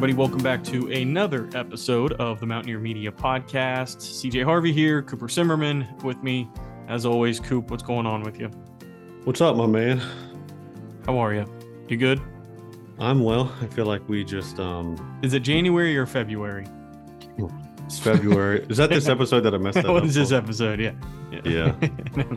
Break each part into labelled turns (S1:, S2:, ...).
S1: everybody. Welcome back to another episode of the Mountaineer Media Podcast. CJ Harvey here, Cooper Simmerman with me. As always, Coop, what's going on with you?
S2: What's up, my man?
S1: How are you? You good?
S2: I'm well. I feel like we just um
S1: Is it January or February?
S2: it's February. Is that this episode that I messed up?
S1: what is this episode? Yeah.
S2: Yeah.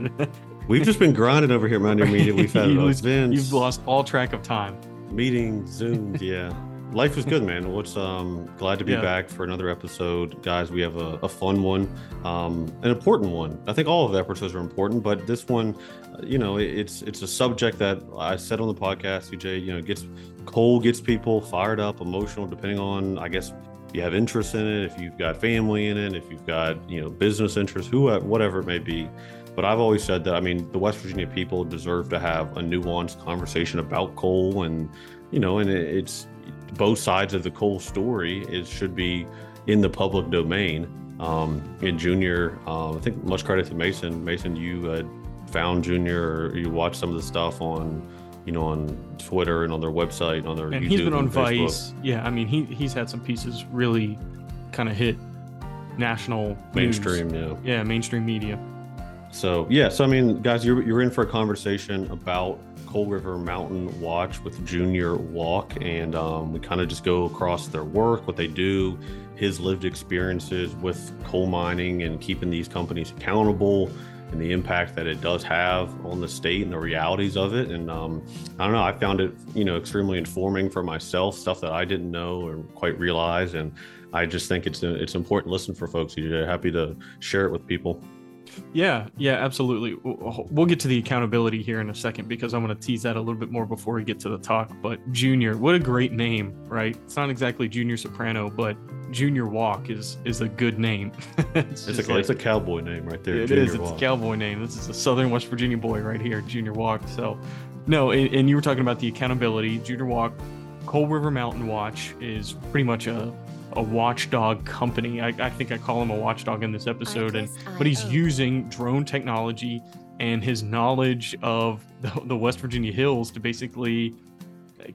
S2: We've just been grinding over here, Mountaineer Media. We've had
S1: You lose-
S2: events,
S1: You've lost all track of time.
S2: meetings, Zooms. Yeah. Life is good, man. What's um glad to be
S1: Yeah.
S2: back for another episode, guys. We have a, a fun one, um, an important one. I think all of the episodes are important, but this one, uh, you know, it- it's it's a subject that I said on the podcast. CJ, you know, gets coal gets people fired up, emotional, depending on I guess you have interest in it, if you've got family in it, if you've got you know business interests, who whatever it may be. But I've always said that I mean the West Virginia people deserve to have a nuanced conversation about coal, and you know, and it's both sides of the coal story. It should be in the public domain. Um, in Junior, um, I think much credit to Mason. Mason, you uh, found Junior, or you watched some of the stuff on, you know, on Twitter and on their website, on their
S1: And
S2: YouTube
S1: he's been on Vice. Yeah, I mean, he he's had some pieces really kind of hit national news.
S2: mainstream. Yeah.
S1: Yeah, mainstream media.
S2: So yeah, so I mean, guys, you're you're in for a conversation about Coal River Mountain Watch with Junior Walk, and um, we kind of just go across their work, what they do, his lived experiences with coal mining and keeping these companies accountable, and the impact that it does have on the state and the realities of it. And um, I don't know, I found it you know extremely informing for myself, stuff that I didn't know or quite realize, and I just think it's it's important listen for folks. You're happy to share it with people.
S1: Yeah, yeah, absolutely. We'll get to the accountability here in a second because I'm going to tease that a little bit more before we get to the talk. But Junior, what a great name, right? It's not exactly Junior Soprano, but Junior Walk is is a good name. it's
S2: It's a,
S1: like-
S2: it's a cowboy name right there.
S1: it is. It's a cowboy name. This is a Southern West Virginia boy right here, Junior Walk. So, no, and, and you were talking about the accountability. Junior Walk, Coal River Mountain Watch is pretty much a a watchdog company. I, I think I call him a watchdog in this episode, and but he's using drone technology and his knowledge of the, the West Virginia hills to basically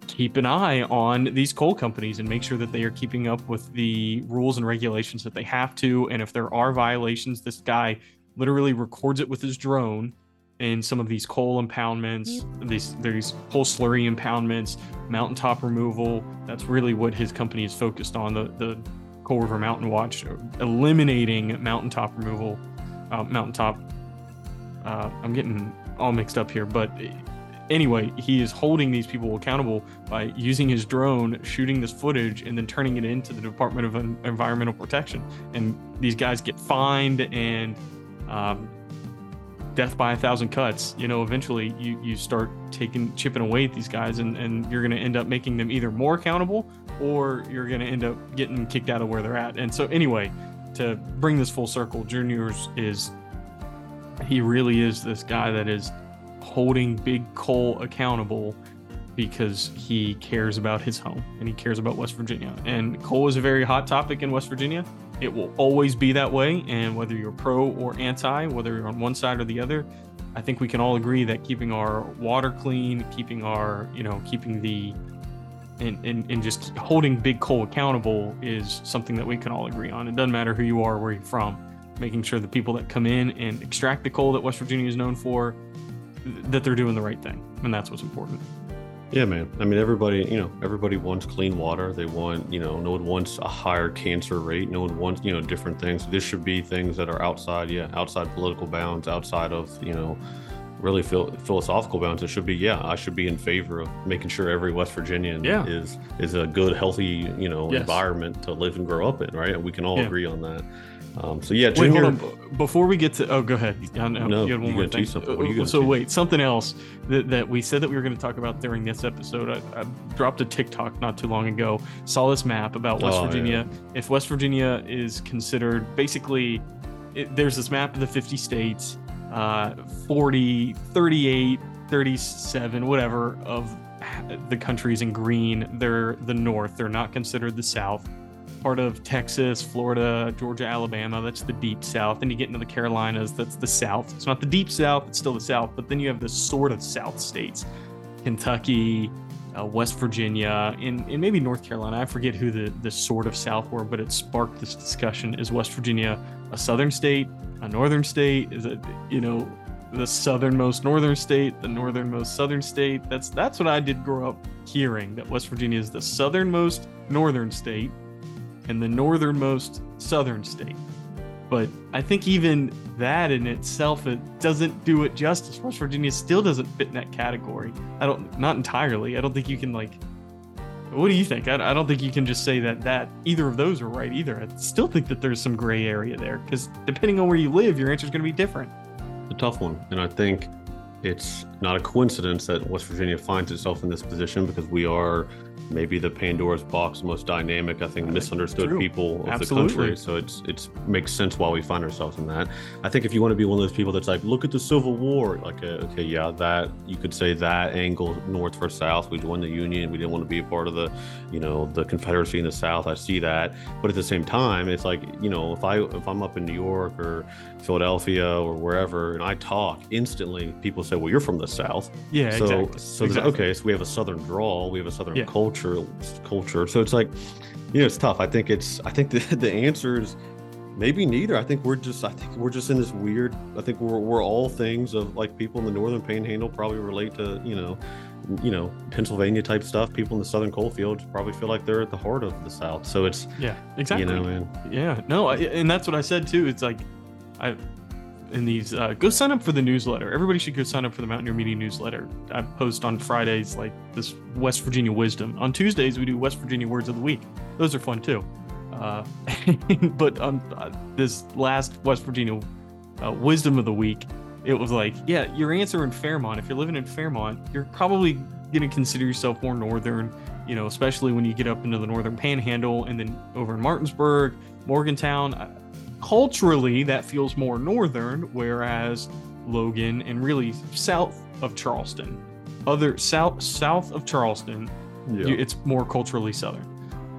S1: keep an eye on these coal companies and make sure that they are keeping up with the rules and regulations that they have to. And if there are violations, this guy literally records it with his drone in some of these coal impoundments, these these coal slurry impoundments, mountaintop removal. That's really what his company is focused on. The the Coal River Mountain Watch, eliminating mountaintop removal, uh, mountaintop. Uh, I'm getting all mixed up here, but anyway, he is holding these people accountable by using his drone, shooting this footage, and then turning it into the Department of Environmental Protection. And these guys get fined and um, death by a thousand cuts. You know, eventually you you start taking chipping away at these guys, and and you're going to end up making them either more accountable or you're going to end up getting kicked out of where they're at. And so anyway, to bring this full circle, Juniors is he really is this guy that is holding Big Coal accountable because he cares about his home and he cares about West Virginia. And coal is a very hot topic in West Virginia. It will always be that way. And whether you're pro or anti, whether you're on one side or the other, I think we can all agree that keeping our water clean, keeping our, you know, keeping the and, and, and just holding big coal accountable is something that we can all agree on. It doesn't matter who you are, where you're from, making sure the people that come in and extract the coal that West Virginia is known for, that they're doing the right thing. And that's what's important.
S2: Yeah, man. I mean, everybody, you know, everybody wants clean water. They want, you know, no one wants a higher cancer rate. No one wants, you know, different things. This should be things that are outside, yeah, outside political bounds, outside of, you know, really phil- philosophical bounds. It should be, yeah, I should be in favor of making sure every West Virginian
S1: Yeah.
S2: is is a good, healthy, you know,
S1: Yes.
S2: environment to live and grow up in, right? And we can all
S1: Yeah.
S2: agree on that. Um, so yeah,
S1: Wait,
S2: Junior,
S1: hold on. Before we get to, oh, go ahead. I know
S2: No,
S1: you had one more thing. Uh, so wait, something else that, that we said that we were going to talk about during this episode. I, I dropped a TikTok not too long ago. Saw this map about West
S2: Oh, yeah.
S1: Virginia. If West Virginia is considered basically, it, there's this map of the 50 states, uh, 40, 38, 37, whatever of the countries in green. They're the North. They're not considered the South part of Texas, Florida, Georgia, Alabama. That's the deep south. Then you get into the Carolinas. That's the south. It's not the deep south. It's still the south. But then you have the sort of south states, Kentucky, uh, West Virginia, and, and maybe North Carolina. I forget who the, the sort of South were, but it sparked this discussion. Is West Virginia a southern state, a northern state? Is it, you know, the southernmost northern state, the northernmost southern state? That's that's what I did grow up hearing that West Virginia is the southernmost northern state and the northernmost southern state. But I think even that in itself it doesn't do it justice. West Virginia still doesn't fit in that category. I don't, not entirely. I don't think you can like. What do you think? I, don't think you can just say that that either of those are right either. I still think that there's some gray area there because depending on where you live, your answer is going to be different.
S2: A tough one, and I think it's not a coincidence that West Virginia finds itself in this position because we are maybe the Pandora's box most dynamic, I think, misunderstood
S1: True.
S2: people of
S1: Absolutely.
S2: the country. So it's it's makes sense why we find ourselves in that. I think if you want to be one of those people that's like, look at the Civil War, like, uh, okay, yeah, that you could say that angle, North for South. We joined the Union. We didn't want to be a part of the, you know, the Confederacy in the South. I see that, but at the same time, it's like, you know, if I if I'm up in New York or Philadelphia or wherever, and I talk instantly, people say, well, you're from the South.
S1: Yeah,
S2: so,
S1: exactly.
S2: So
S1: exactly.
S2: okay, so we have a Southern drawl, we have a Southern
S1: Yeah.
S2: culture, culture. So it's like, you know, it's tough. I think it's. I think the the answer is maybe neither. I think we're just. I think we're just in this weird. I think we're we're all things of like people in the Northern Panhandle probably relate to you know, you know Pennsylvania type stuff. People in the Southern coal fields probably feel like they're at the heart of the South. So it's
S1: Yeah, exactly.
S2: you know, man.
S1: Yeah, no, I, and that's what I said too. It's like, I, in these, uh, go sign up for the newsletter. Everybody should go sign up for the Mountaineer Media newsletter. I post on Fridays like this West Virginia wisdom. On Tuesdays we do West Virginia words of the week. Those are fun too. Uh, but on uh, this last West Virginia uh, wisdom of the week, it was like, yeah, your answer in Fairmont. If you're living in Fairmont, you're probably going to consider yourself more northern. You know, especially when you get up into the northern Panhandle and then over in Martinsburg, Morgantown. uh, Culturally, that feels more northern, whereas Logan and really south of Charleston, other south south of Charleston, you- it's more culturally southern.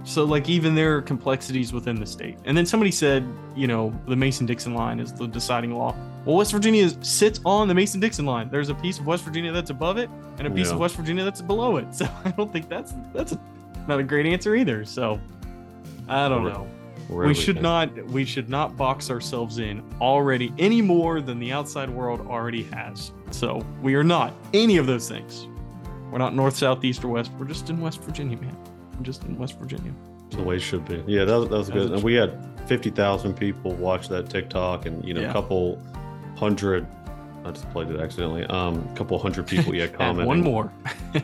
S1: So like even there are complexities within the state. And then somebody said, you know, the Mason-Dixon line is the deciding law. Well, West Virginia sits on the Mason-Dixon line. There's a piece of West Virginia that's above it and a piece
S2: Yeah.
S1: of West Virginia that's below it. So I don't think that's that's not a great answer either. So I don't know.
S2: We're
S1: should
S2: everything.
S1: not we should not box ourselves in already any more than the outside world already has. So we are not any of those things. We're not north, south, east, or west. We're just in West Virginia, man. We're just in West Virginia.
S2: the way it should be. Yeah, that, was- that was
S1: As
S2: good. And we had fifty thousand people watch that TikTok, and you know,
S1: Yeah.
S2: a couple hundred. I just played it accidentally. Um, a couple hundred people yet
S1: Add
S2: commenting.
S1: one more.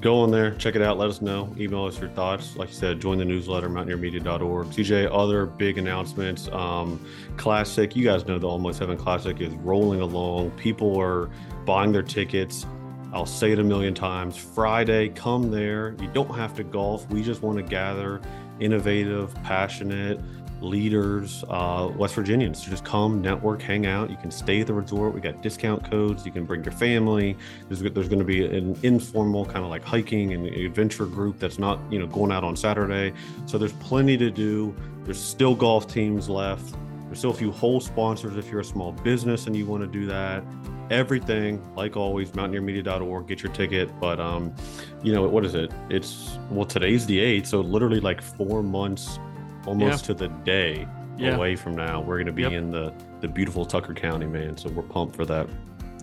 S2: Go on there, check it out. Let us know. Email us your thoughts. Like you said, join the newsletter, mountaineermedia.org. CJ, other big announcements. Um, Classic, you guys know the Almost Heaven Classic is rolling along. People are buying their tickets. I'll say it a million times. Friday, come there. You don't have to golf. We just want to gather innovative, passionate leaders, uh, West Virginians. Just come, network, hang out. You can stay at the resort. We got discount codes. You can bring your family. There's, there's going to be an informal kind of like hiking and adventure group that's not, you know, going out on Saturday. So there's plenty to do. There's still golf teams left. There's still a few whole sponsors if you're a small business and you want to do that. Everything, like always, mountaineermedia.org. Get your ticket. But um, you know, what is it? It's well, today's the eighth, so literally like four months, almost to the day
S1: Yeah.
S2: away from now. We're going to be
S1: Yep.
S2: in the the beautiful Tucker County, man. So we're pumped for that.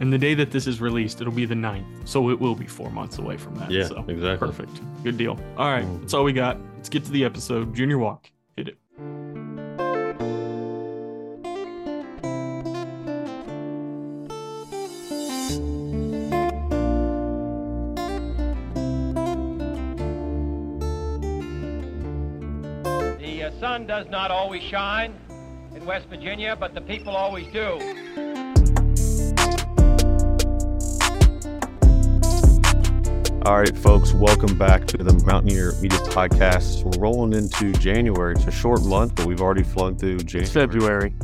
S1: And the day that this is released, it'll be the 9th. So it will be four months away from that.
S2: Yeah,
S1: So
S2: exactly.
S1: perfect. Good deal. All right.
S2: Mhm.
S1: That's all we got. Let's get to the episode. Junior Walk.
S3: The uh, sun does not always shine in West Virginia, but the people always do.
S2: All right, folks, welcome back to the Mountaineer Media Podcast. We're rolling into January. It's a short month, but we've already flown through January.
S1: February.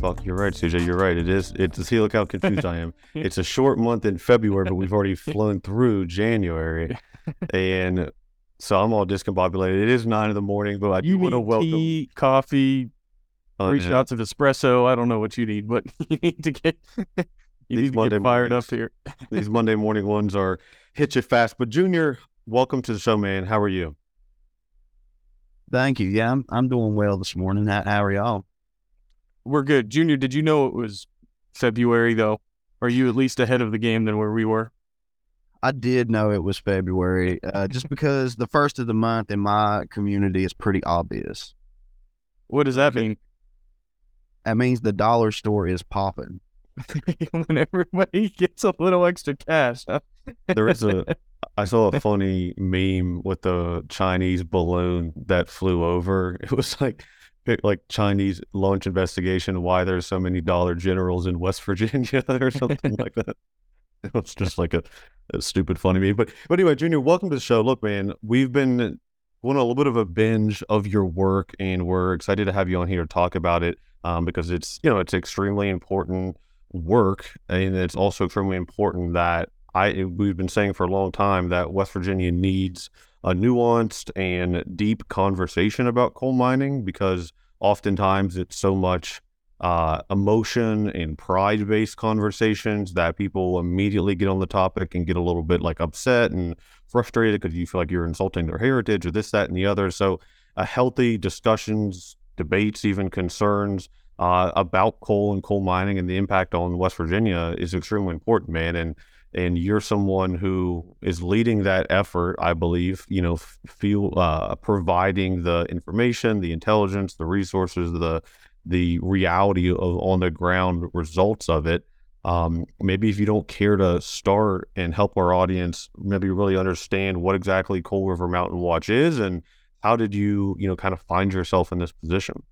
S2: Fuck, you're right, CJ. You're right. It is. It's see, look how confused I am. It's a short month in February, but we've already flown through January, and so I'm all discombobulated. It is nine in the morning, but I do want to welcome.
S1: tea, coffee,
S2: uh,
S1: three
S2: yeah.
S1: shots of espresso. I don't know what you need, but you need to get you
S2: These
S1: need to
S2: Monday
S1: get fired
S2: mornings.
S1: up here.
S2: These Monday morning ones are hit you fast. But Junior, welcome to the show, man. How are you?
S4: Thank you. Yeah, I'm I'm doing well this morning. How, how are y'all?
S1: We're good. Junior, did you know it was February though? Are you at least ahead of the game than where we were?
S4: I did know it was February, uh, just because the first of the month in my community is pretty obvious.
S1: What does that mean?
S4: That means the dollar store is popping.
S1: when everybody gets a little extra cash. Huh?
S2: There is a I saw a funny meme with the Chinese balloon that flew over. It was like like Chinese launch investigation why there's so many Dollar Generals in West Virginia or something like that. It was just like a, a, stupid funny meme. But but anyway, Junior, welcome to the show. Look, man, we've been on a little bit of a binge of your work, and we're excited to have you on here to talk about it um, because it's you know it's extremely important work, and it's also extremely important that I we've been saying for a long time that West Virginia needs a nuanced and deep conversation about coal mining because oftentimes it's so much uh, emotion and pride based conversations that people immediately get on the topic and get a little bit like upset and frustrated because you feel like you're insulting their heritage or this, that, and the other. So, a healthy discussions, debates, even concerns uh, about coal and coal mining and the impact on West Virginia is extremely important, man. And and you're someone who is leading that effort i believe you know feel uh, providing the information the intelligence the resources the the reality of on the ground results of it um, maybe if you don't care to start and help our audience maybe really understand what exactly coal river mountain watch is and how did you you know kind of find yourself in this position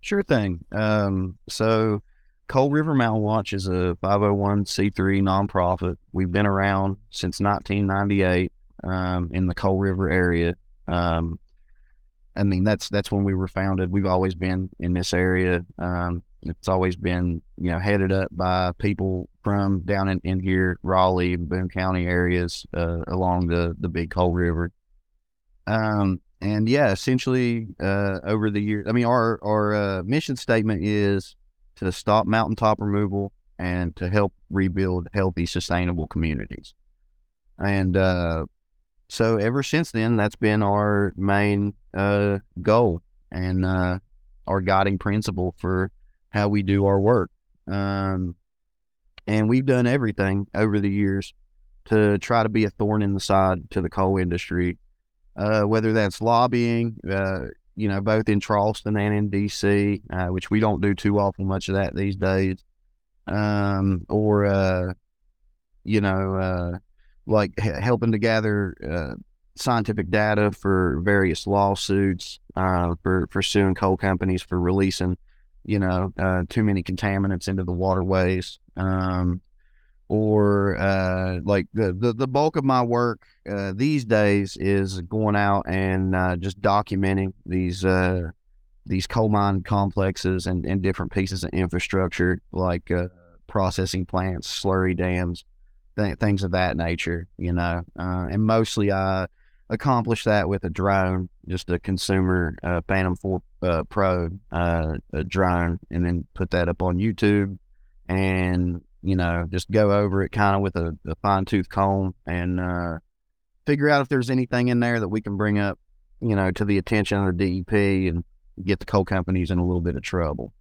S4: sure thing um, so Coal River Mountain Watch is a 501c3 nonprofit. We've been around since 1998 um, in the Coal River area. Um, I mean, that's that's when we were founded. We've always been in this area. Um, it's always been, you know, headed up by people from down in, in here, Raleigh, Boone County areas uh, along the the Big Coal River. Um, and yeah, essentially, uh, over the years, I mean, our our uh, mission statement is to stop mountaintop removal and to help rebuild healthy, sustainable communities. And uh, so ever since then, that's been our main uh, goal and uh, our guiding principle for how we do our work. Um, and we've done everything over the years to try to be a thorn in the side to the coal industry, uh, whether that's lobbying, uh, you know, both in Charleston and in DC, uh, which we don't do too often much of that these days. Um, or, uh, you know, uh, like helping to gather uh, scientific data for various lawsuits uh, for, for suing coal companies for releasing, you know, uh, too many contaminants into the waterways. Um, or uh, like the, the, the bulk of my work uh, these days is going out and uh, just documenting these these coal mine complexes and, and different pieces of infrastructure like processing plants, slurry dams, th- things of that nature. You know, uh, and mostly I accomplish that with a drone, just a consumer Phantom Four Pro drone, and then put that up on YouTube and you know, just go over it kind of with a, a fine tooth comb and uh, figure out if there's anything in there that we can bring up, you know, to the attention of the DEP and get the coal companies in a little bit of trouble.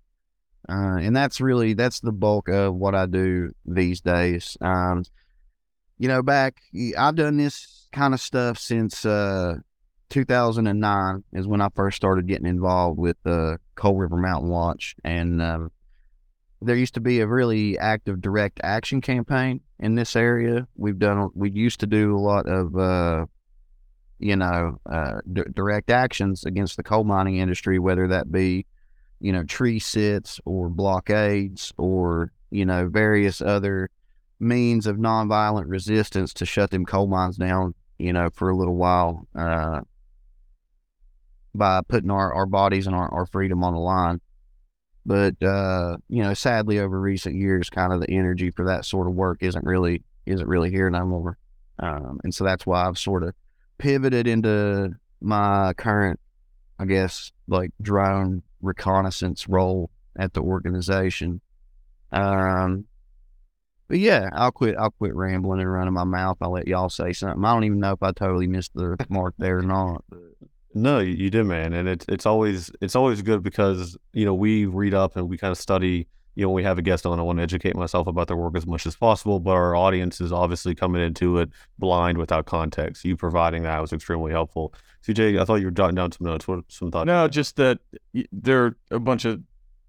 S4: Uh, and that's really that's the bulk of what I do these days. Um, you know, back I've done this kind of stuff since uh, 2009 is when I first started getting involved with the uh, Coal River Mountain Watch, and um, there used to be a really active direct action campaign in this area. We've done, we used to do a lot of, uh, you know, uh, d- direct actions against the coal mining industry, whether that be, you know, tree sits or blockades or, you know, various other means of nonviolent resistance to shut them coal mines down, you know, for a little while, uh, by putting our, our bodies and our, our freedom on the line. But uh, you know, sadly, over recent years, kind of the energy for that sort of work isn't really isn't really here no more. Um, and so that's why I've sort of pivoted into my current, I guess, like drone reconnaissance role at the organization. Um, but yeah, I'll quit. I'll quit rambling and running my mouth. I'll let y'all say something. I don't even know if I totally missed the mark there or not. But
S2: No, you, you did, man, and it's it's always it's always good because you know we read up and we kind of study. You know, when we have a guest on, I want to educate myself about their work as much as possible. But our audience is obviously coming into it blind without context. You providing that was extremely helpful. CJ, I thought you were jotting down some notes. What some thoughts?
S1: No, just that there are a bunch of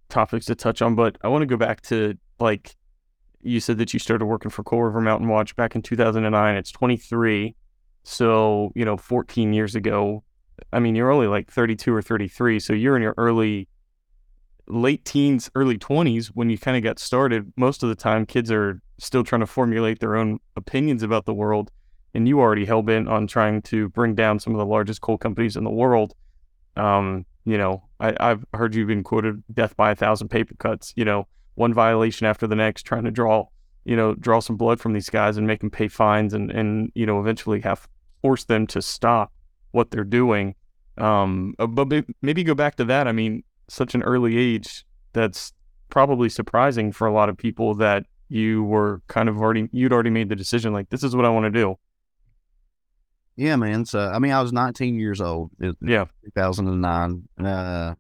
S1: topics to touch on, but I want to go back to like you said that you started working for Coal River Mountain Watch back in 2009. It's 23. So, you know, 14 years ago, I mean, you're only like 32 or 33. So you're in your early, late teens, early 20s when you kind of got started. Most of the time, kids are still trying to formulate their own opinions about the world. And you already hell bent on trying to bring down some of the largest coal companies in the world. Um, you know, I, I've heard you've been quoted death by a thousand paper cuts, you know, one violation after the next, trying to draw, you know, draw some blood from these guys and make them pay fines and, and, you know, eventually have force them to stop what they're doing. Um, uh, but maybe go back to that. I mean, such an early age, that's probably surprising for a lot of people that you were kind of already, you'd already made the decision, like, this is what I want to do.
S4: yeah, man. So I mean, I was 19 years old.
S1: Yeah.
S4: 2009. Uh,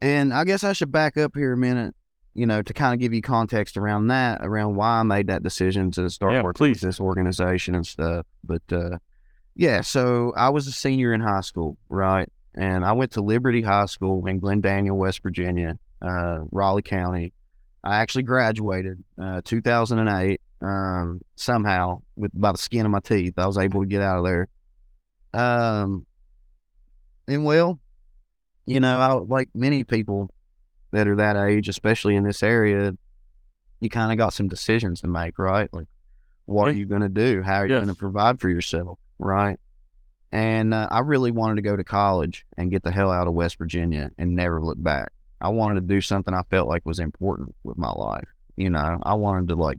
S4: and I guess I should back up here a minute, you know, to kind of give you context around that, around why I made that decision to start
S1: Yeah,
S4: working
S1: please.
S4: with this organization and stuff. But uh, yeah, so I was a senior in high school, right? And I went to Liberty High School in Glen Daniel, West Virginia, uh, Raleigh County. I actually graduated uh, 2008 um, somehow with by the skin of my teeth. I was able to get out of there. Um, and well, you know, I, like many people that are that age, especially in this area, you kind of got some decisions to make, right? Like, what are you going to do? How are you
S1: Yes.
S4: going to provide for yourself, right? And uh, I really wanted to go to college and get the hell out of West Virginia and never look back. I wanted to do something I felt like was important with my life. You know, I wanted to like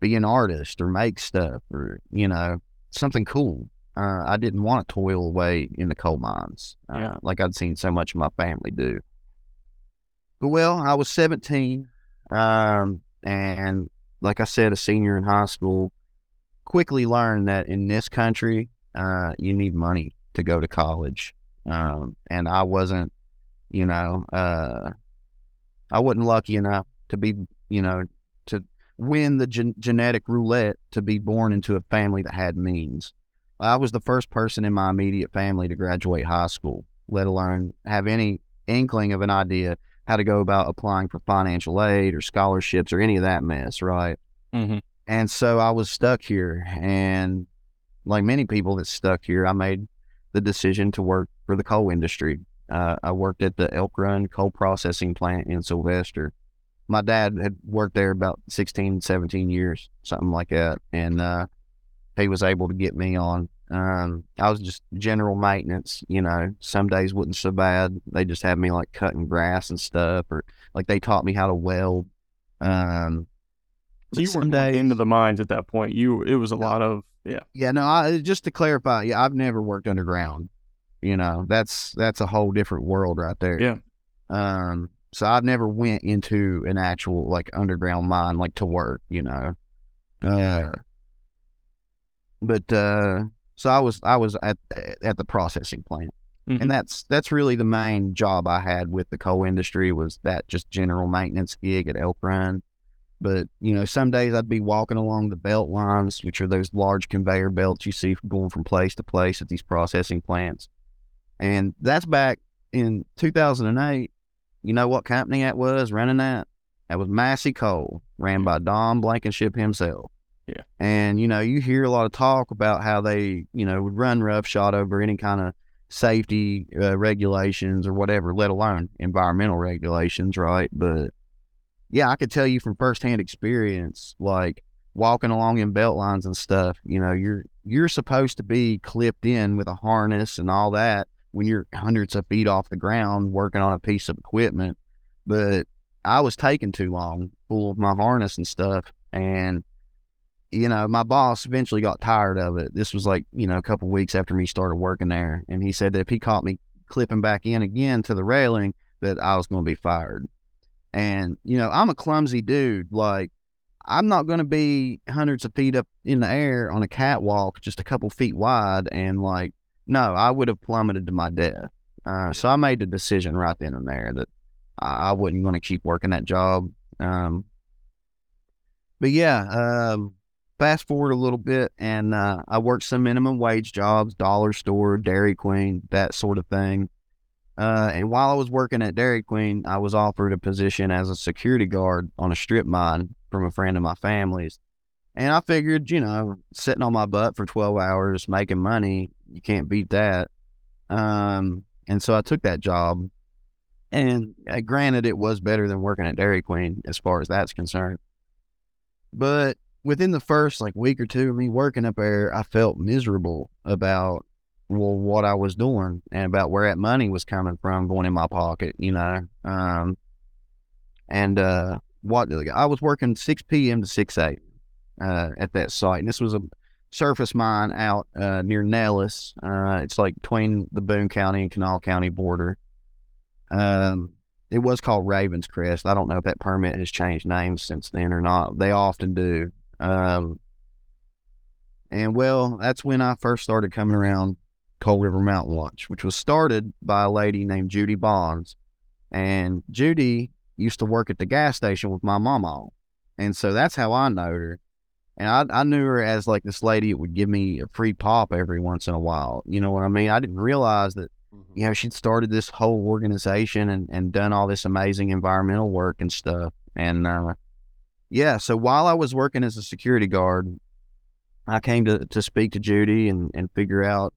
S4: be an artist or make stuff or, you know, something cool. Uh, I didn't want to toil away in the coal mines uh,
S1: Yeah.
S4: like I'd seen so much of my family do. Well, I was 17, um, and like I said, a senior in high school. Quickly learned that in this country, uh, you need money to go to college, um, and I wasn't, you know, uh, I wasn't lucky enough to be, you know, to win the gen- genetic roulette to be born into a family that had means. I was the first person in my immediate family to graduate high school, let alone have any inkling of an idea how to go about applying for financial aid or scholarships or any of that mess, right?
S1: Mm-hmm.
S4: And so I was stuck here. And like many people that stuck here, I made the decision to work for the coal industry. Uh, I worked at the Elk Run coal processing plant in Sylvester. My dad had worked there about 16, 17 years, something like that. And uh, he was able to get me on. Um, I was just general maintenance, you know. Some days wasn't so bad. They just had me like cutting grass and stuff, or like they taught me how to weld. Um,
S1: So you weren't
S4: days-
S1: into the mines at that point. You, it was a lot of, yeah.
S4: yeah, no, I, just to clarify, yeah, I've never worked underground. You know, that's that's a whole different world right there.
S1: Yeah.
S4: Um, so I've never went into an actual like underground mine like to work, you know. Uh but uh so I was I was at at the processing plant.
S1: Mhm.
S4: And that's that's really the main job I had with the coal industry was that just general maintenance gig at Elk Run. But you know, some days I'd be walking along the belt lines, which are those large conveyor belts you see going from place to place at these processing plants. And that's back in 2008. You know what company that was running that? That was Massey Coal, ran by Don Blankenship himself.
S1: Yeah.
S4: And you know, you hear a lot of talk about how they, you know, would run roughshod over any kind of safety uh, regulations or whatever, let alone environmental regulations, right? But yeah, I could tell you from firsthand experience, like walking along in belt lines and stuff, you know, you're you're supposed to be clipped in with a harness and all that when you're hundreds of feet off the ground working on a piece of equipment. But I was taking too long, full of my harness and stuff. And, you know, my boss eventually got tired of it. This was like, you know, a couple weeks after me started working there. And he said that if he caught me clipping back in again to the railing, that I was going to be fired. And, you know, I'm a clumsy dude. Like, I'm not going to be hundreds of feet up in the air on a catwalk, just a couple feet wide, and like, no, I would have plummeted to my death. Uh, so I made the decision right then and there that I, I wasn't going to keep working that job. Um, but yeah, um, fast forward a little bit, and uh, I worked some minimum wage jobs, dollar store, Dairy Queen, that sort of thing. Uh, and while I was working at Dairy Queen, I was offered a position as a security guard on a strip mine from a friend of my family's. And I figured, you know, sitting on my butt for 12 hours making money, you can't beat that. Um, and so I took that job. And uh, granted, it was better than working at Dairy Queen as far as that's concerned. But within the first like week or two of me working up there, I felt miserable about well what I was doing and about where that money was coming from going in my pocket, you know. Um, and uh, what I was working six p.m. to six a.m. Uh, at that site, and this was a surface mine out uh, near Nellis. Uh, it's like between the Boone County and Kanawha County border. Um, it was called Ravenscrest. I don't know if that permit has changed names since then or not. They often do. Um, and well, that's when I first started coming around Coal River Mountain Watch, which was started by a lady named Judy Bonds. And Judy used to work at the gas station with my mama. And so that's how I know her. And I, I knew her as like this lady that would give me a free pop every once in a while. You know what I mean? I didn't realize that, you know, she'd started this whole organization and, and done all this amazing environmental work and stuff. And uh, yeah, so while I was working as a security guard, I came to, to speak to Judy and, and figure out,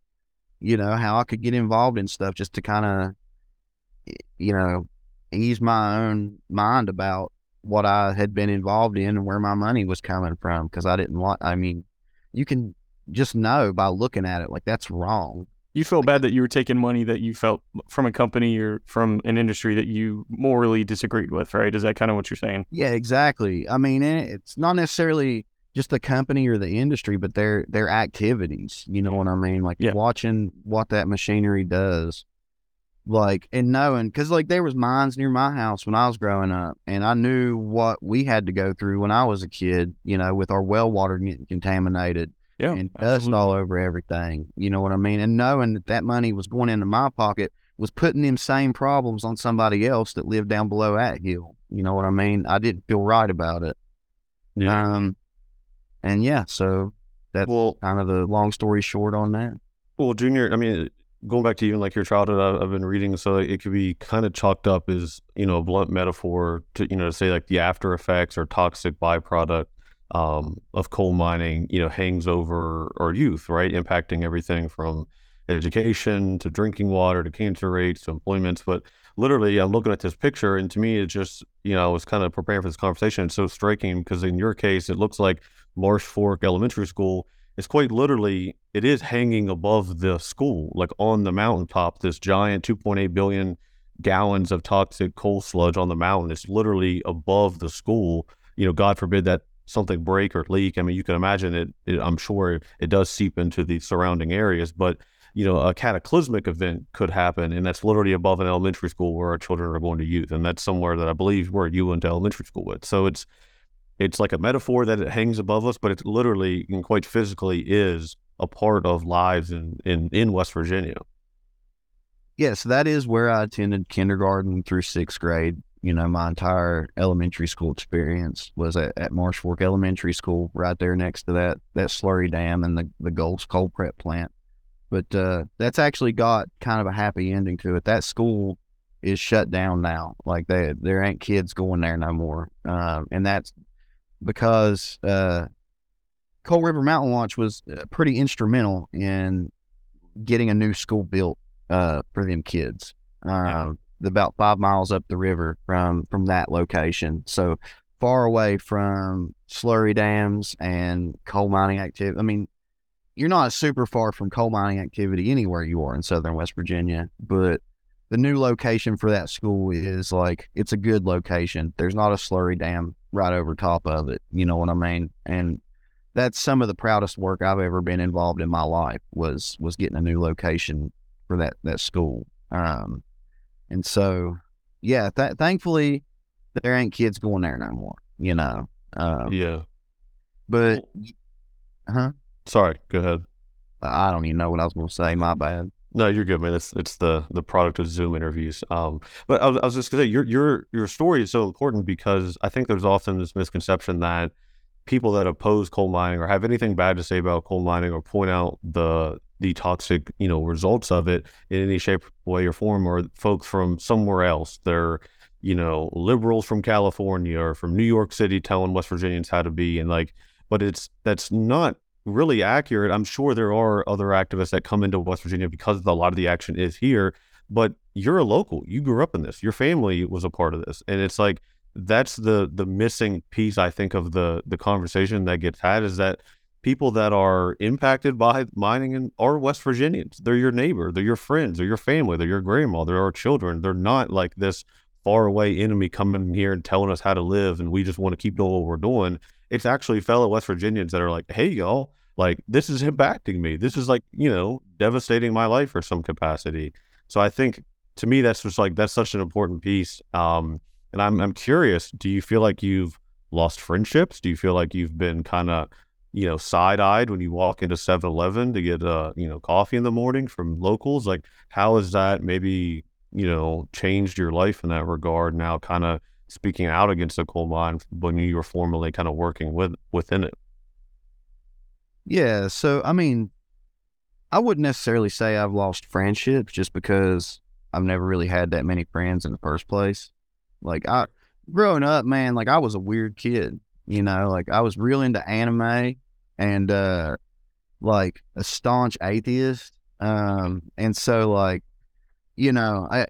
S4: you know, how I could get involved in stuff just to kind of, you know, ease my own mind about what I had been involved in and where my money was coming from. Cause I didn't want, I mean, you can just know by looking at it, like that's wrong.
S1: You felt bad that you were taking money that you felt from a company or from an industry that you morally disagreed with, right? Is that kind of what you're saying?
S4: Yeah, exactly. I mean, it's not necessarily just the company or the industry, but their their activities. You know what I mean? Like
S1: Yeah.
S4: watching what that machinery does, like and knowing because like there was mines near my house when I was growing up, and I knew what we had to go through when I was a kid. You know, with our well water getting contaminated
S1: Yeah.
S4: and dust
S1: absolutely.
S4: all over everything. You know what I mean? And knowing that that money was going into my pocket was putting them same problems on somebody else that lived down below at hill. You know what I mean? I didn't feel right about it.
S2: Yeah.
S4: Um, and yeah, so that's
S2: Well,
S4: kind of the long story short on that.
S2: Well, Junior, I mean, going back to even like your childhood, I, I've been reading, so it could be kind of chalked up as you know a blunt metaphor to you know to say like the after effects or toxic byproduct um, of coal mining, you know, hangs over our youth, right, impacting everything from education to drinking water to cancer rates to employments. But literally, I'm looking at this picture, and to me, it just you know I was kind of preparing for this conversation. It's so striking because in your case, it looks like Marsh Fork Elementary School is quite literally it is hanging above the school like on the mountaintop this giant 2.8 billion gallons of toxic coal sludge on the mountain it's literally above the school you know god forbid that something break or leak i mean you can imagine it, it i'm sure it does seep into the surrounding areas but you know a cataclysmic event could happen and that's literally above an elementary school where our children are going to youth and that's somewhere that i believe where you went to elementary school with so it's it's like a metaphor that it hangs above us, but it literally and quite physically is a part of lives in, in, in West Virginia.
S4: Yes, that is where I attended kindergarten through sixth grade. You know, my entire elementary school experience was at, at Marsh Fork Elementary School, right there next to that that slurry dam and the the Goals coal prep plant. But uh, that's actually got kind of a happy ending to it. That school is shut down now. Like they, there ain't kids going there no more, um, and that's because uh, Coal River Mountain Watch was uh, pretty instrumental in getting a new school built uh, for them kids. Um, about five miles up the river from from that location, so far away from slurry dams and coal mining activity. I mean, you're not super far from coal mining activity anywhere you are in southern West Virginia, but the new location for that school is like it's a good location. There's not a slurry dam right over top of it. You know what I mean? And that's some of the proudest work I've ever been involved in my life was was getting a new location for that that school. Um, and so yeah, th- thankfully there ain't kids going there no more. You know, Um,
S2: Yeah.
S4: But, huh?
S2: Sorry. Go ahead.
S4: I don't even know what I was going to say. My bad.
S2: No, you're good, man. It's it's the the product of Zoom interviews. Um, but I was, I was just gonna say your your your story is so important because I think there's often this misconception that people that oppose coal mining or have anything bad to say about coal mining or point out the the toxic you know results of it in any shape, way, or form, or folks from somewhere else. They're you know liberals from California or from New York City telling West Virginians how to be, and like, but it's that's not really accurate. I'm sure there are other activists that come into West Virginia because a lot of the action is here, but you're a local. You grew up in this. Your family was a part of this. And it's like that's the the missing piece I think of the the conversation that gets had is that people that are impacted by mining and are West Virginians. They're your neighbor, they're your friends, they're your family, they're your grandma, they're our children. They're not like this far away enemy coming in here and telling us how to live and we just want to keep doing what we're doing it's actually fellow West Virginians that are like, hey, y'all, like this is impacting me. This is like, you know, devastating my life for some capacity. So I think to me, that's just like, that's such an important piece. Um, and I'm, I'm curious, do you feel like you've lost friendships? Do you feel like you've been kind of, you know, side eyed when you walk into 7 Eleven to get, uh, you know, coffee in the morning from locals? Like, how has that maybe, you know, changed your life in that regard now, kind of speaking out against the coal mine when you were formerly kind of working with within it?
S4: Yeah. So, I mean, I wouldn't necessarily say I've lost friendships just because I've never really had that many friends in the first place. Like, I, growing up, man, like I was a weird kid, you know, like I was real into anime and, uh, like a staunch atheist. Um, and so like, you know, I,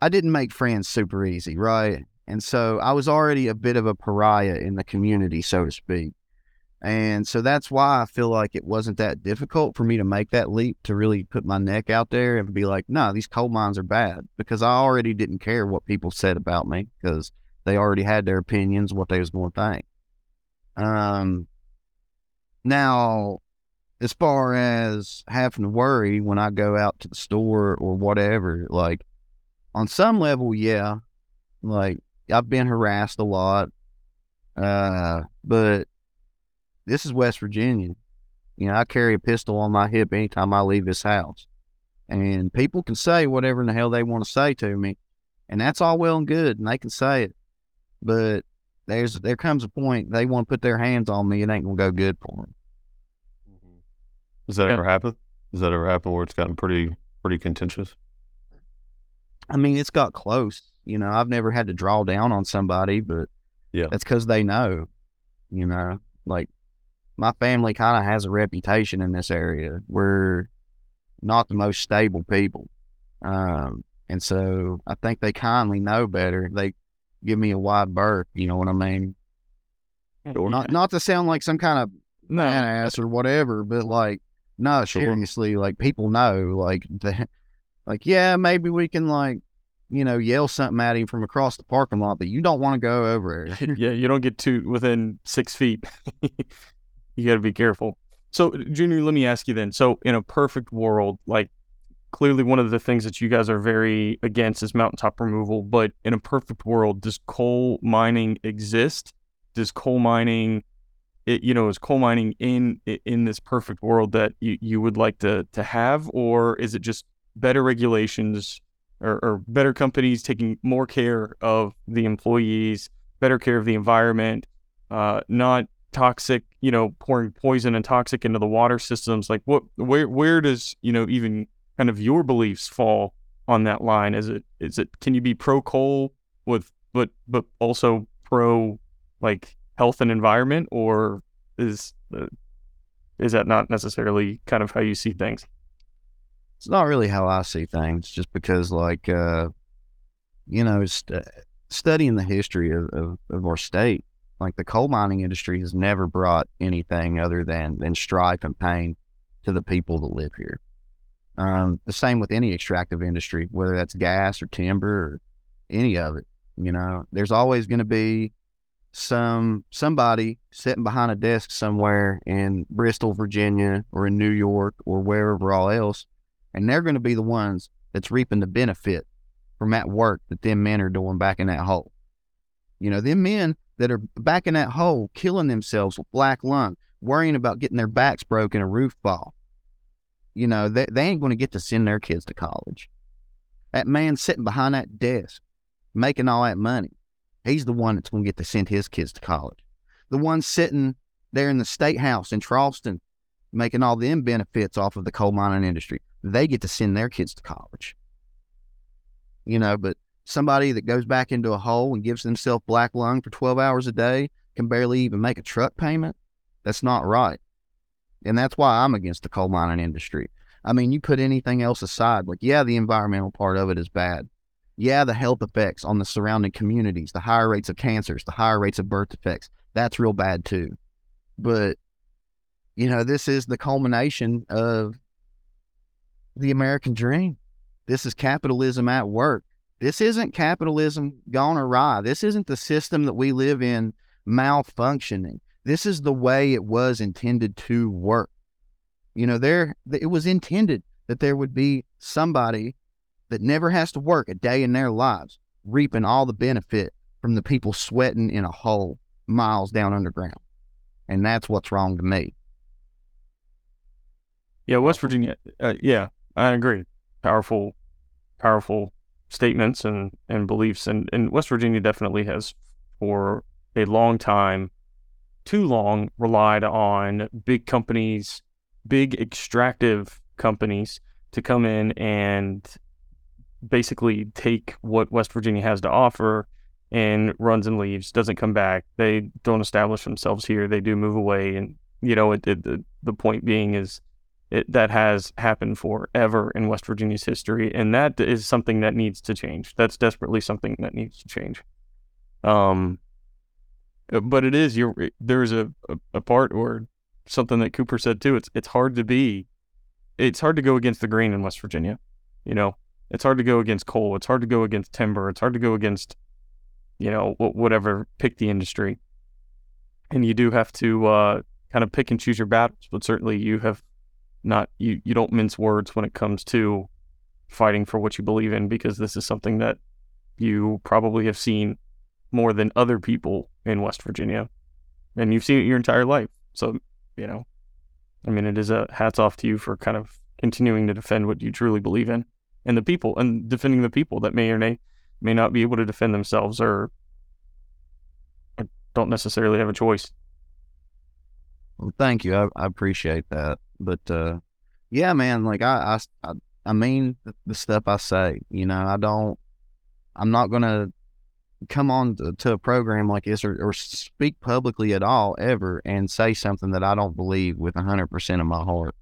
S4: I didn't make friends super easy, right? And so I was already a bit of a pariah in the community, so to speak. And so that's why I feel like it wasn't that difficult for me to make that leap to really put my neck out there and be like, no, these coal mines are bad because I already didn't care what people said about me because they already had their opinions, what they was going to think. Um, now, as far as having to worry when I go out to the store or whatever, like on some level, yeah, like I've been harassed a lot. Uh, but this is West Virginia. You know, I carry a pistol on my hip anytime I leave this house. And people can say whatever in the hell they want to say to me. And that's all well and good, and they can say it. But there's there comes a point they want to put their hands on me, it ain't gonna go good for them.
S2: Does that
S1: Yeah.
S2: ever happen? Does that ever happen where it's gotten pretty pretty contentious?
S4: I mean, it's got close. You know, I've never had to draw down on somebody, but
S2: Yeah.
S4: that's because they know. You know, like my family kind of has a reputation in this area. We're not the most stable people, um, and so I think they kindly know better. They give me a wide berth. You know what I mean? Or not not to sound like some kind of
S1: No.
S4: ass or whatever, but like, no,
S2: Sure.
S4: seriously, like people know, like the, like yeah, maybe we can like, you know, yell something at him from across the parking lot, but you don't want to go over there.
S1: yeah, you don't get to within six feet. you got to be careful. So, Junior, let me ask you then. So, in a perfect world, like clearly one of the things that you guys are very against is mountaintop removal, but in a perfect world, does coal mining exist? Does coal mining, it, you know, is coal mining in in this perfect world that you, you would like to to have, or is it just better regulations or, or better companies taking more care of the employees, better care of the environment, uh, not toxic, you know, pouring poison and toxic into the water systems. Like what, where, where does, you know, even kind of your beliefs fall on that line? Is it, is it, can you be pro coal with, but, but also pro like health and environment or is, is that not necessarily kind of how you see things?
S4: it's not really how I see things, just because like, uh, you know, st- studying the history of, of, of our state, like the coal mining industry has never brought anything other than, than strife and pain to the people that live here. Um, the same with any extractive industry, whether that's gas or timber or any of it. You know, there's always going to be some somebody sitting behind a desk somewhere in Bristol, Virginia, or in New York, or wherever all else, and they're going to be the ones that's reaping the benefit from that work that them men are doing back in that hole. You know, them men that are back in that hole, killing themselves with black lung, worrying about getting their backs broken, a roof fall. You know, they, they ain't going to get to send their kids to college. That man sitting behind that desk, making all that money, he's the one that's going to get to send his kids to college. The one sitting there in the state house in Charleston, making all them benefits off of the coal mining industry, they get to send their kids to college. You know, but somebody that goes back into a hole and gives themselves black lung for 12 hours a day can barely even make a truck payment. That's not right. And that's why I'm against the coal mining industry. I mean, you put anything else aside, like, yeah, the environmental part of it is bad. Yeah, the health effects on the surrounding communities, the higher rates of cancers, the higher rates of birth defects, that's real bad too. But, you know, this is the culmination of the American dream. This is capitalism at work. This isn't capitalism gone awry. This isn't the system that we live in malfunctioning. This is the way it was intended to work. You know, there it was intended that there would be somebody that never has to work a day in their lives, reaping all the benefit from the people sweating in a hole miles down underground. And that's what's wrong to me.
S1: Yeah, West Virginia. Uh, yeah, I agree. Powerful, powerful statements and, and beliefs. And, and West Virginia definitely has, for a long time, too long, relied on big companies, big extractive companies to come in and basically take what West Virginia has to offer and runs and leaves, doesn't come back. They don't establish themselves here. They do move away. And, you know, it, it, the, the point being is it, that has happened forever in West Virginia's history, and that is something that needs to change. That's desperately something that needs to change. Um, but it is you're there's a, a, a part or something that Cooper said too. It's it's hard to be, it's hard to go against the grain in West Virginia. You know, it's hard to go against coal. It's hard to go against timber. It's hard to go against, you know, whatever. Pick the industry, and you do have to uh, kind of pick and choose your battles. But certainly, you have not you you don't mince words when it comes to fighting for what you believe in because this is something that you probably have seen more than other people in West Virginia and you've seen it your entire life so you know i mean it is a hats off to you for kind of continuing to defend what you truly believe in and the people and defending the people that may or may may not be able to defend themselves or, or don't necessarily have a choice
S4: well, thank you. I, I appreciate that. But uh, yeah, man, like I, I, I mean the, stuff I say. You know, I don't. I'm not gonna come on to, to a program like this or, or speak publicly at all ever and say something that I don't believe with hundred percent of my heart.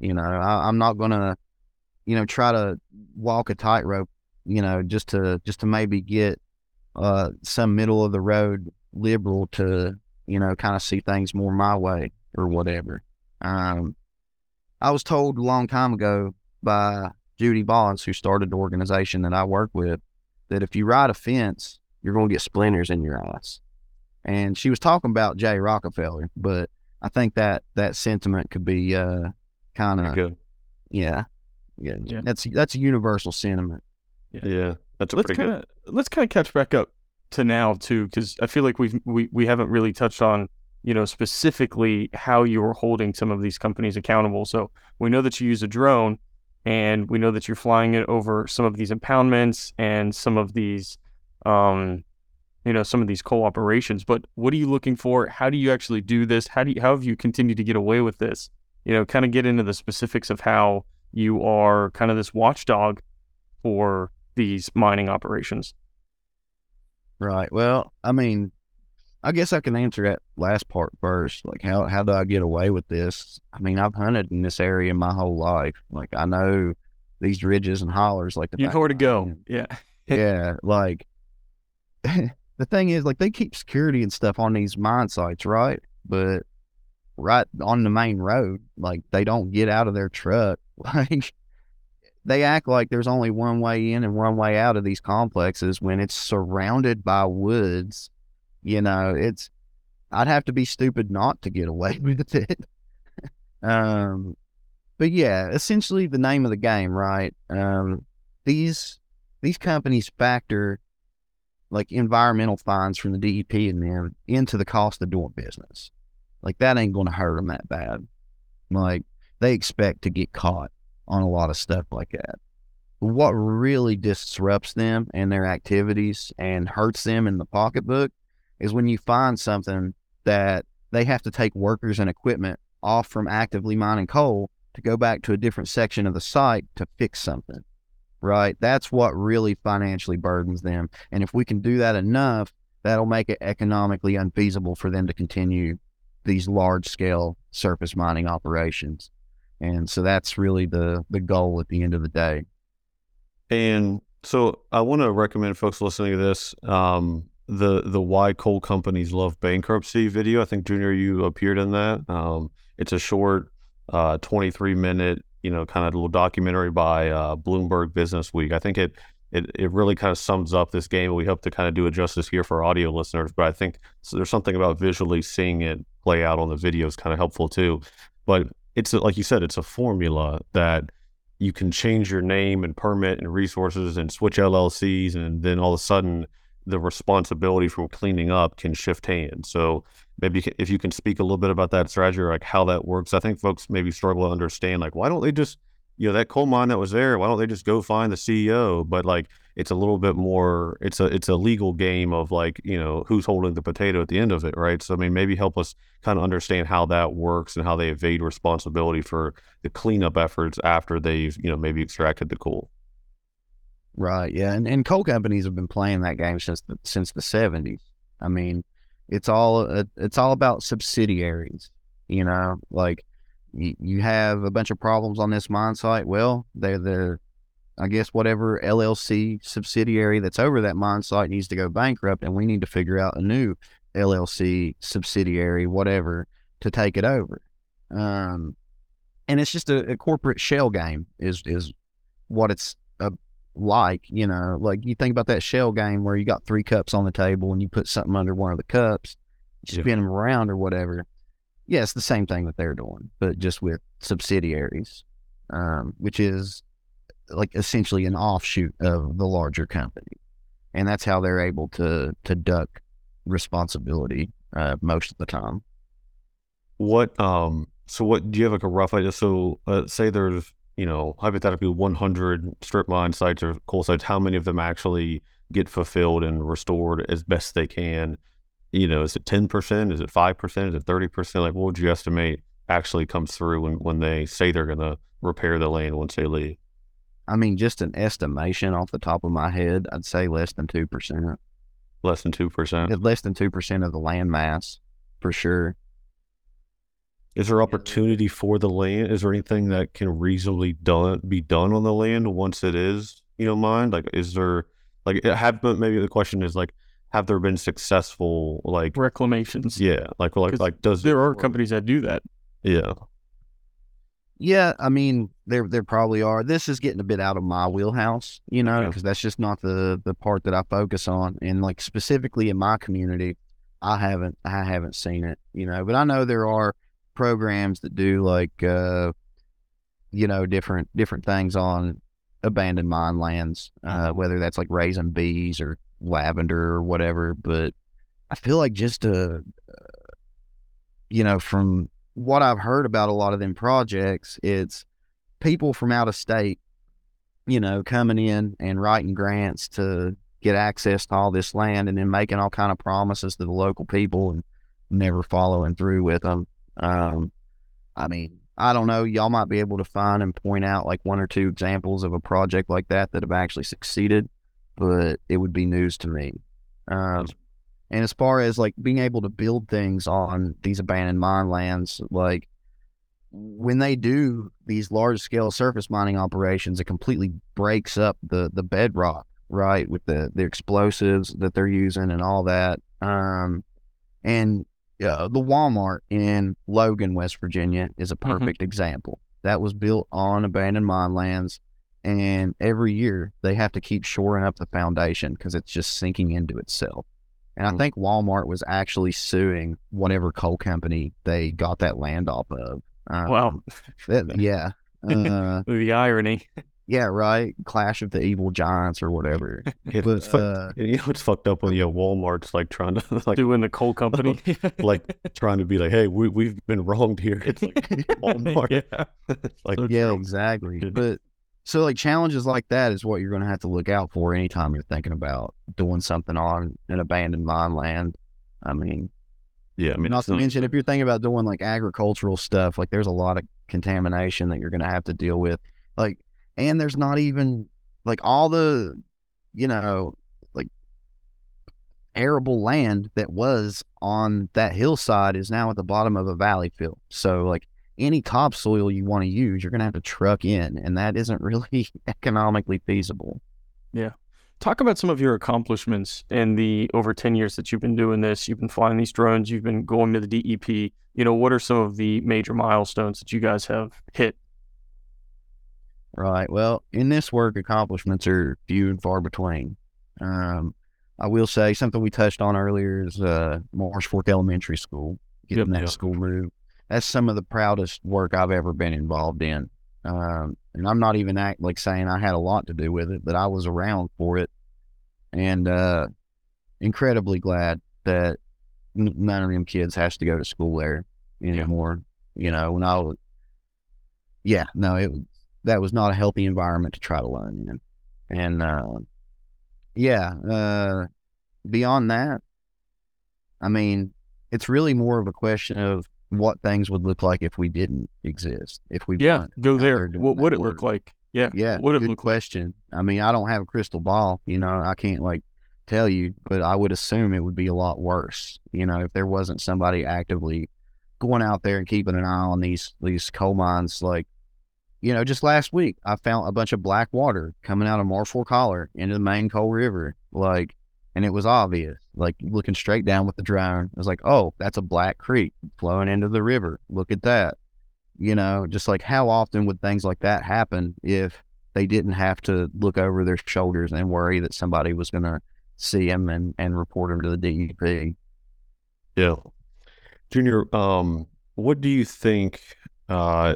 S4: You know, I, I'm not gonna, you know, try to walk a tightrope. You know, just to just to maybe get uh, some middle of the road liberal to you know, kind of see things more my way or whatever. Um, I was told a long time ago by Judy Bonds, who started the organization that I work with, that if you ride a fence, you're going to get splinters in your eyes. And she was talking about Jay Rockefeller, but I think that that sentiment could be uh, kind of yeah, yeah, yeah. That's that's a universal sentiment.
S2: Yeah, yeah that's
S1: let's kind of let's kind of catch back up to now too, because I feel like we've we, we haven't really touched on you know specifically how you are holding some of these companies accountable. So we know that you use a drone, and we know that you're flying it over some of these impoundments and some of these, um, you know, some of these coal operations. But what are you looking for? How do you actually do this? How do you, how have you continued to get away with this? You know, kind of get into the specifics of how you are kind of this watchdog for these mining operations.
S4: Right. Well, I mean, I guess I can answer that last part first. Like, how how do I get away with this? I mean, I've hunted in this area my whole life. Like, I know these ridges and hollers. Like, the
S1: you know where to go. Yeah.
S4: yeah. Like, the thing is, like, they keep security and stuff on these mine sites, right? But right on the main road, like, they don't get out of their truck. Like, they act like there's only one way in and one way out of these complexes when it's surrounded by woods. You know, it's I'd have to be stupid not to get away with it. um, but yeah, essentially the name of the game, right? Um, these these companies factor like environmental fines from the DEP and them into the cost of doing business. Like that ain't going to hurt them that bad. Like they expect to get caught on a lot of stuff like that. What really disrupts them and their activities and hurts them in the pocketbook is when you find something that they have to take workers and equipment off from actively mining coal to go back to a different section of the site to fix something. Right? That's what really financially burdens them. And if we can do that enough, that'll make it economically unfeasible for them to continue these large scale surface mining operations. And so that's really the the goal at the end of the day.
S2: And so I want to recommend folks listening to this um, the the why coal companies love bankruptcy video. I think Junior you appeared in that. Um, it's a short, uh, 23 minute, you know, kind of a little documentary by uh, Bloomberg Business Week. I think it it it really kind of sums up this game. We hope to kind of do it justice here for audio listeners, but I think there's something about visually seeing it play out on the video is kind of helpful too. But it's a, like you said, it's a formula that you can change your name and permit and resources and switch LLCs, and then all of a sudden the responsibility from cleaning up can shift hands. So maybe if you can speak a little bit about that strategy or like how that works, I think folks maybe struggle to understand like why don't they just you know that coal mine that was there why don't they just go find the ceo but like it's a little bit more it's a it's a legal game of like you know who's holding the potato at the end of it right? So i mean maybe help us kind of understand how that works and how they evade responsibility for the cleanup efforts after they've you know maybe extracted the coal.
S4: Right yeah and, and coal companies have been playing that game since the since the 70s i mean it's all uh, it's all about subsidiaries you know like you, you have a bunch of problems on this mine site. Well, they're the, I guess, whatever LLC subsidiary that's over that mine site needs to go bankrupt, and we need to figure out a new LLC subsidiary, whatever, to take it over. Um, and it's just a, a corporate shell game, is is what it's uh, like. You know, like you think about that shell game where you got three cups on the table and you put something under one of the cups, you spin them around or whatever yeah, it's the same thing that they're doing, but just with subsidiaries, um, which is like essentially an offshoot of the larger company, and that's how they're able to to duck responsibility uh, most of the time.
S2: What um so what do you have like a rough idea? So uh, say there's you know hypothetically 100 strip mine sites or coal sites. How many of them actually get fulfilled and restored as best they can? you know, is it 10%? Is it 5%? Is it 30%? Like, what would you estimate actually comes through when, when they say they're going to repair the land once they leave?
S4: I mean, just an estimation off the top of my head, I'd say less than 2%.
S2: Less than 2%?
S4: Less than 2% of the land mass, for sure.
S2: Is there opportunity for the land? Is there anything that can reasonably done be done on the land once it is, you know, mined? Like, is there, like, have, maybe the question is like, have there been successful like
S1: reclamations?
S2: Yeah, like like like does
S1: there are companies that do that?
S2: Yeah.
S4: Yeah, I mean, there there probably are. This is getting a bit out of my wheelhouse, you know, because that's just not the the part that I focus on. And like specifically in my community, I haven't I haven't seen it, you know. But I know there are programs that do like uh, you know different different things on abandoned mine lands, uh, whether that's like raising bees or lavender or whatever. But I feel like just a, uh, you know, from what I've heard about a lot of them projects, it's people from out of state, you know, coming in and writing grants to get access to all this land and then making all kind of promises to the local people and never following through with them. Um, I mean, I don't know. Y'all might be able to find and point out like one or two examples of a project like that that have actually succeeded but it would be news to me. Um, and as far as like being able to build things on these abandoned mine lands, like when they do these large scale surface mining operations, it completely breaks up the the bedrock, right, with the the explosives that they're using and all that. Um, and uh, the Walmart in Logan, West Virginia, is a mm-hmm. perfect mm-hmm. example. That was built on abandoned mine lands and every year they have to keep shoring up the foundation because it's just sinking into itself. And I mm. think Walmart was actually suing whatever coal company they got that land off of.
S1: Um, wow.
S4: That, yeah. Uh,
S1: the irony.
S4: Yeah, right. Clash of the Evil Giants or whatever.
S2: It-
S4: was.
S2: it's
S4: uh,
S2: you know, it's fucked up when you have Walmart's like trying to like
S1: Doing the coal company.
S2: like trying to be like, hey, we we've been wronged here. It's like Walmart.
S1: yeah.
S2: like
S1: So
S4: yeah, exactly. But so like challenges like that is what you're going to have to look out for anytime you're thinking about doing something on an abandoned mine land. I mean,
S2: yeah, I mean,
S4: not to mention if you're thinking about doing like agricultural stuff, like there's a lot of contamination that you're going to have to deal with. Like, and there's not even like all the, you know, like arable land that was on that hillside is now at the bottom of a valley fill. So like any topsoil you want to use, you're going to have to truck in, and that isn't really economically feasible. Yeah.
S1: Talk about some of your accomplishments in the over 10 years that you've been doing this. You've been flying these drones, you've been going to the DEP. You know, what are some of the major milestones that you guys have hit?
S4: Right. Well, in this work, accomplishments are few and far between. Um, I will say something we touched on earlier is uh, Marsh Fork Elementary School, getting
S1: Yep,
S4: that
S2: yep.
S4: school moved. That's some of the proudest work I've ever been involved in. Um, and I'm not even act like saying I had a lot to do with it, but I was around for it, and uh, incredibly glad that none of them kids has to go to school there anymore. You know, when I was, yeah, no, it that was not a healthy environment to try to learn in. And uh, yeah, uh, beyond that, I mean, it's really more of a question of what things would look like if we didn't exist. If we
S1: Yeah, go there. What would it
S4: work.
S1: look like? Yeah.
S4: Yeah,
S1: What would it
S4: good
S1: look like?
S4: question. I mean, I don't have a crystal ball, you know, I can't like tell you, but I would assume it would be a lot worse, you know, if there wasn't somebody actively going out there and keeping an eye on these these coal mines. Like, you know, just last week I found a bunch of black water coming out of Marshall Collar into the main Coal River, like, and it was obvious. Like looking straight down with the drone, I was like, oh, that's a black creek flowing into the river. Look at that. You know, just like how often would things like that happen if they didn't have to look over their shoulders and worry that somebody was going to see them and, and report them to the DEP.
S2: Yeah. Junior, um, what do you think uh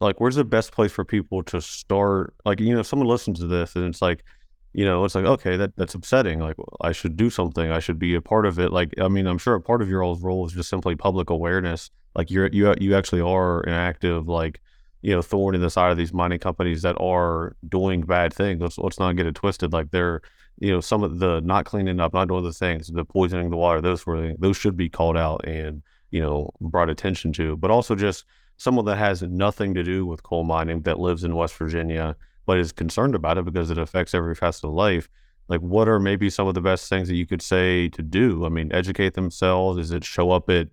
S2: like where's the best place for people to start? Like, you know, if someone listens to this and it's like, you know, it's like, okay, that that's upsetting. Like I should do something. I should be a part of it. Like, I mean, I'm sure a part of your all's role is just simply public awareness. Like you're you you actually are an active like you know thorn in the side of these mining companies that are doing bad things. Let's let's not get it twisted. Like they're you know some of the not cleaning up, not doing the things, the poisoning the water, those things. Those should be called out and you know brought attention to. But also just someone that has nothing to do with coal mining that lives in West Virginia but is concerned about it because it affects every facet of life. Like, what are maybe some of the best things that you could say to do? I mean, educate themselves. Is it show up at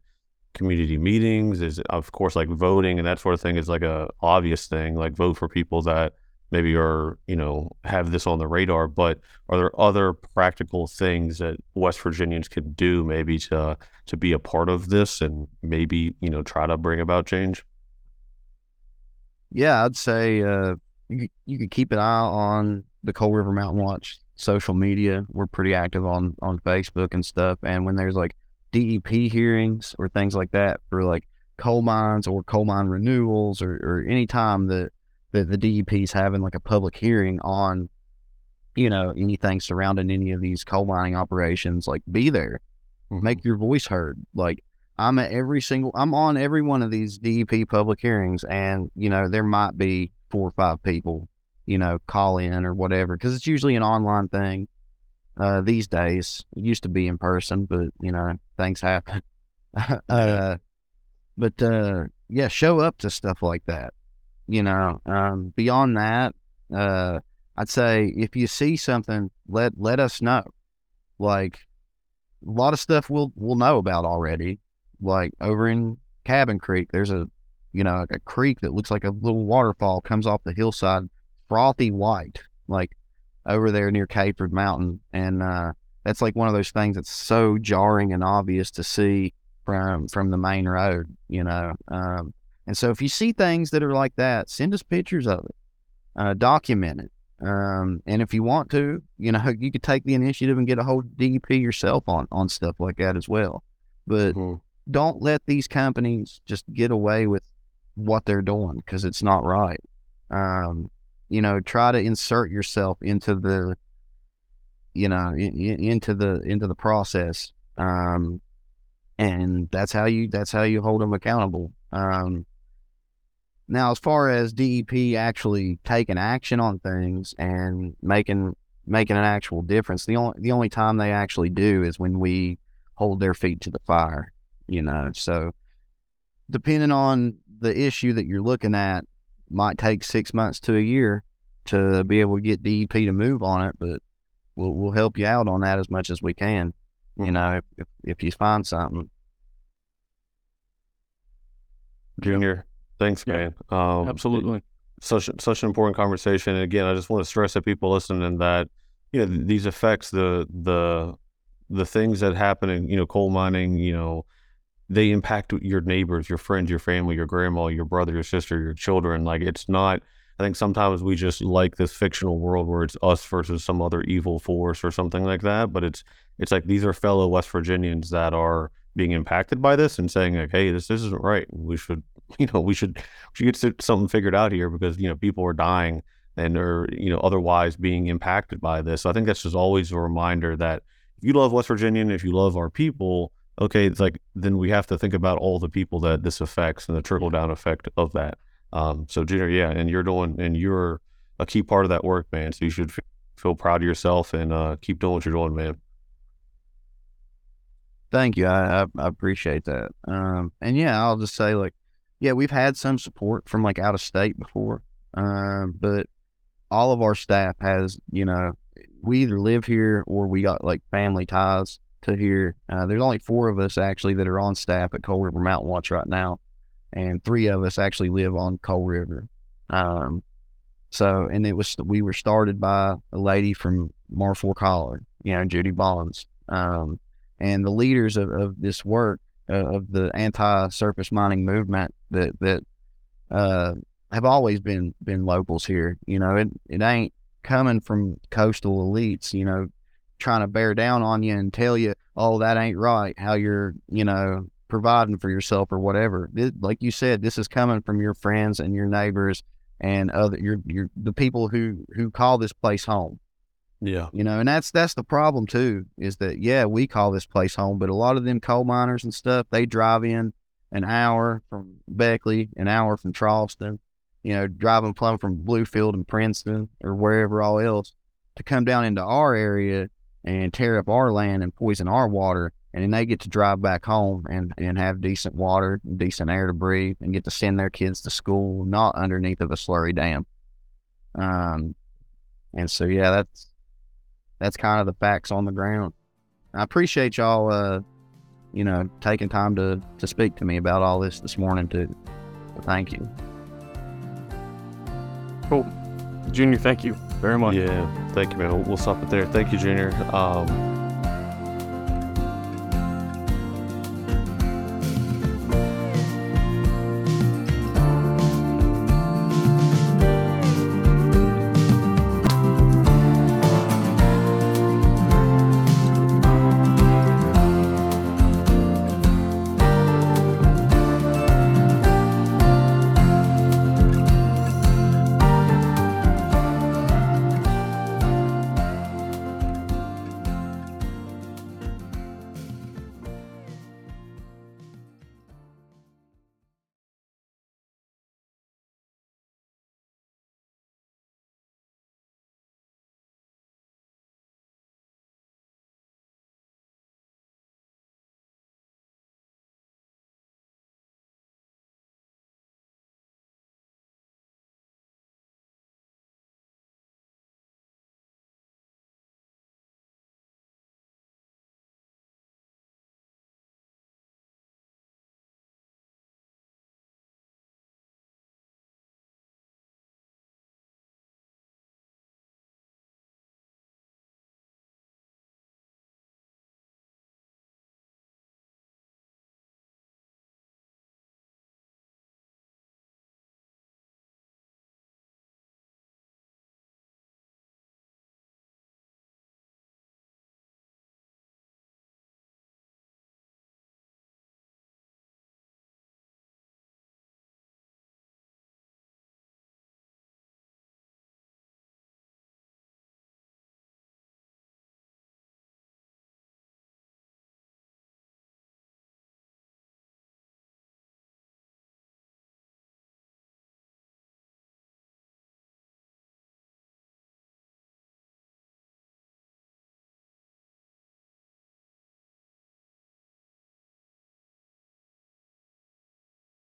S2: community meetings? Is it, of course, like voting and that sort of thing is like a obvious thing. Like, vote for people that maybe are you know have this on the radar. But are there other practical things that West Virginians could do maybe to to be a part of this and maybe you know try to bring about change?
S4: Yeah, I'd say uh, you could- you could keep an eye on the Coal River Mountain Watch social media. We're pretty active on on Facebook and stuff. And when there's like DEP hearings or things like that for like coal mines or coal mine renewals or or any time that that the DEP is having like a public hearing on you know anything surrounding any of these coal mining operations, like be there make your voice heard. Like I'm at every single, I'm on every one of these DEP public hearings, and you know there might be four or five people, you know, call in or whatever, because it's usually an online thing. Uh, these days, it used to be in person, but you know things happen. uh, but uh, yeah, show up to stuff like that. You know, um, beyond that, uh, I'd say if you see something, let let us know. Like a lot of stuff we'll we'll know about already. Like over in Cabin Creek, there's a you know a creek that looks like a little waterfall comes off the hillside, frothy white, like over there near Kayford Mountain, and uh, that's like one of those things that's so jarring and obvious to see from from the main road, you know. Um, and so if you see things that are like that, send us pictures of it, uh, document it. Um, and if you want to, you know, you could take the initiative and get a whole DEP yourself on, on stuff like that as well. But
S2: Mhm.
S4: Don't let these companies just get away with what they're doing because it's not right. Um, you know, try to insert yourself into the, you know, in, in, into the into the process. Um, and that's how you that's how you hold them accountable. Um, now, as far as DEP actually taking action on things and making making an actual difference, the only the only time they actually do is when we hold their feet to the fire. You know, so depending on the issue that you're looking at, might take six months to a year to be able to get DEP to move on it, but we'll we'll help you out on that as much as we can. You know, if if, if you find something.
S2: Junior, thanks,
S1: Yeah.
S2: man. Um,
S1: Absolutely.
S2: such such an important conversation. And again, I just want to stress to people listening that you know these effects, the the the things that happen in you know coal mining, you know, they impact your neighbors, your friends, your family, your grandma, your brother, your sister, your children. Like it's not. I think sometimes we just like this fictional world where it's us versus some other evil force or something like that. But it's it's like these are fellow West Virginians that are being impacted by this and saying like, hey, this this isn't right. We should you know we should we should get something figured out here because you know people are dying and are you know otherwise being impacted by this. So I think that's just always a reminder that if you love West Virginia and if you love our people, okay, it's like then we have to think about all the people that this affects and the trickle down effect of that. Um, so Junior, yeah, and you're doing and you're a key part of that work, man. So you should f- feel proud of yourself and uh, keep doing what you're doing, man.
S4: Thank you. I, I, I appreciate that. Um, and yeah, I'll just say like, yeah, we've had some support from like out of state before. Um, but all of our staff has, you know, we either live here or we got like family ties to here. Uh, there's only four of us actually that are on staff at Coal River Mountain Watch right now, and three of us actually live on Coal River. Um, so, and it was we were started by a lady from Marfork Holler, you know, Judy Bonds. Um, and the leaders of, of this work uh, of the anti-surface mining movement that that uh, have always been been locals here. You know, it it ain't coming from coastal elites. You know, trying to bear down on you and tell you, oh, that ain't right. How you're, you know, providing for yourself or whatever. This, like you said, this is coming from your friends and your neighbors and other your your the people who who call this place home
S2: Yeah.
S4: you know and that's that's the problem too is that yeah we call this place home but a lot of them coal miners and stuff they drive in an hour from beckley an hour from charleston you know driving plumb from bluefield and princeton or wherever all else to come down into our area and tear up our land and poison our water and then they get to drive back home and, and have decent water decent air to breathe and get to send their kids to school not underneath of a slurry dam um and so yeah that's that's kind of the facts on the ground. I appreciate y'all, uh, you know, taking time to to speak to me about all this this morning too. So thank you.
S1: Cool. Junior, thank you very much.
S2: Yeah, thank you, man. We'll, we'll stop it there. Thank you, Junior. Um,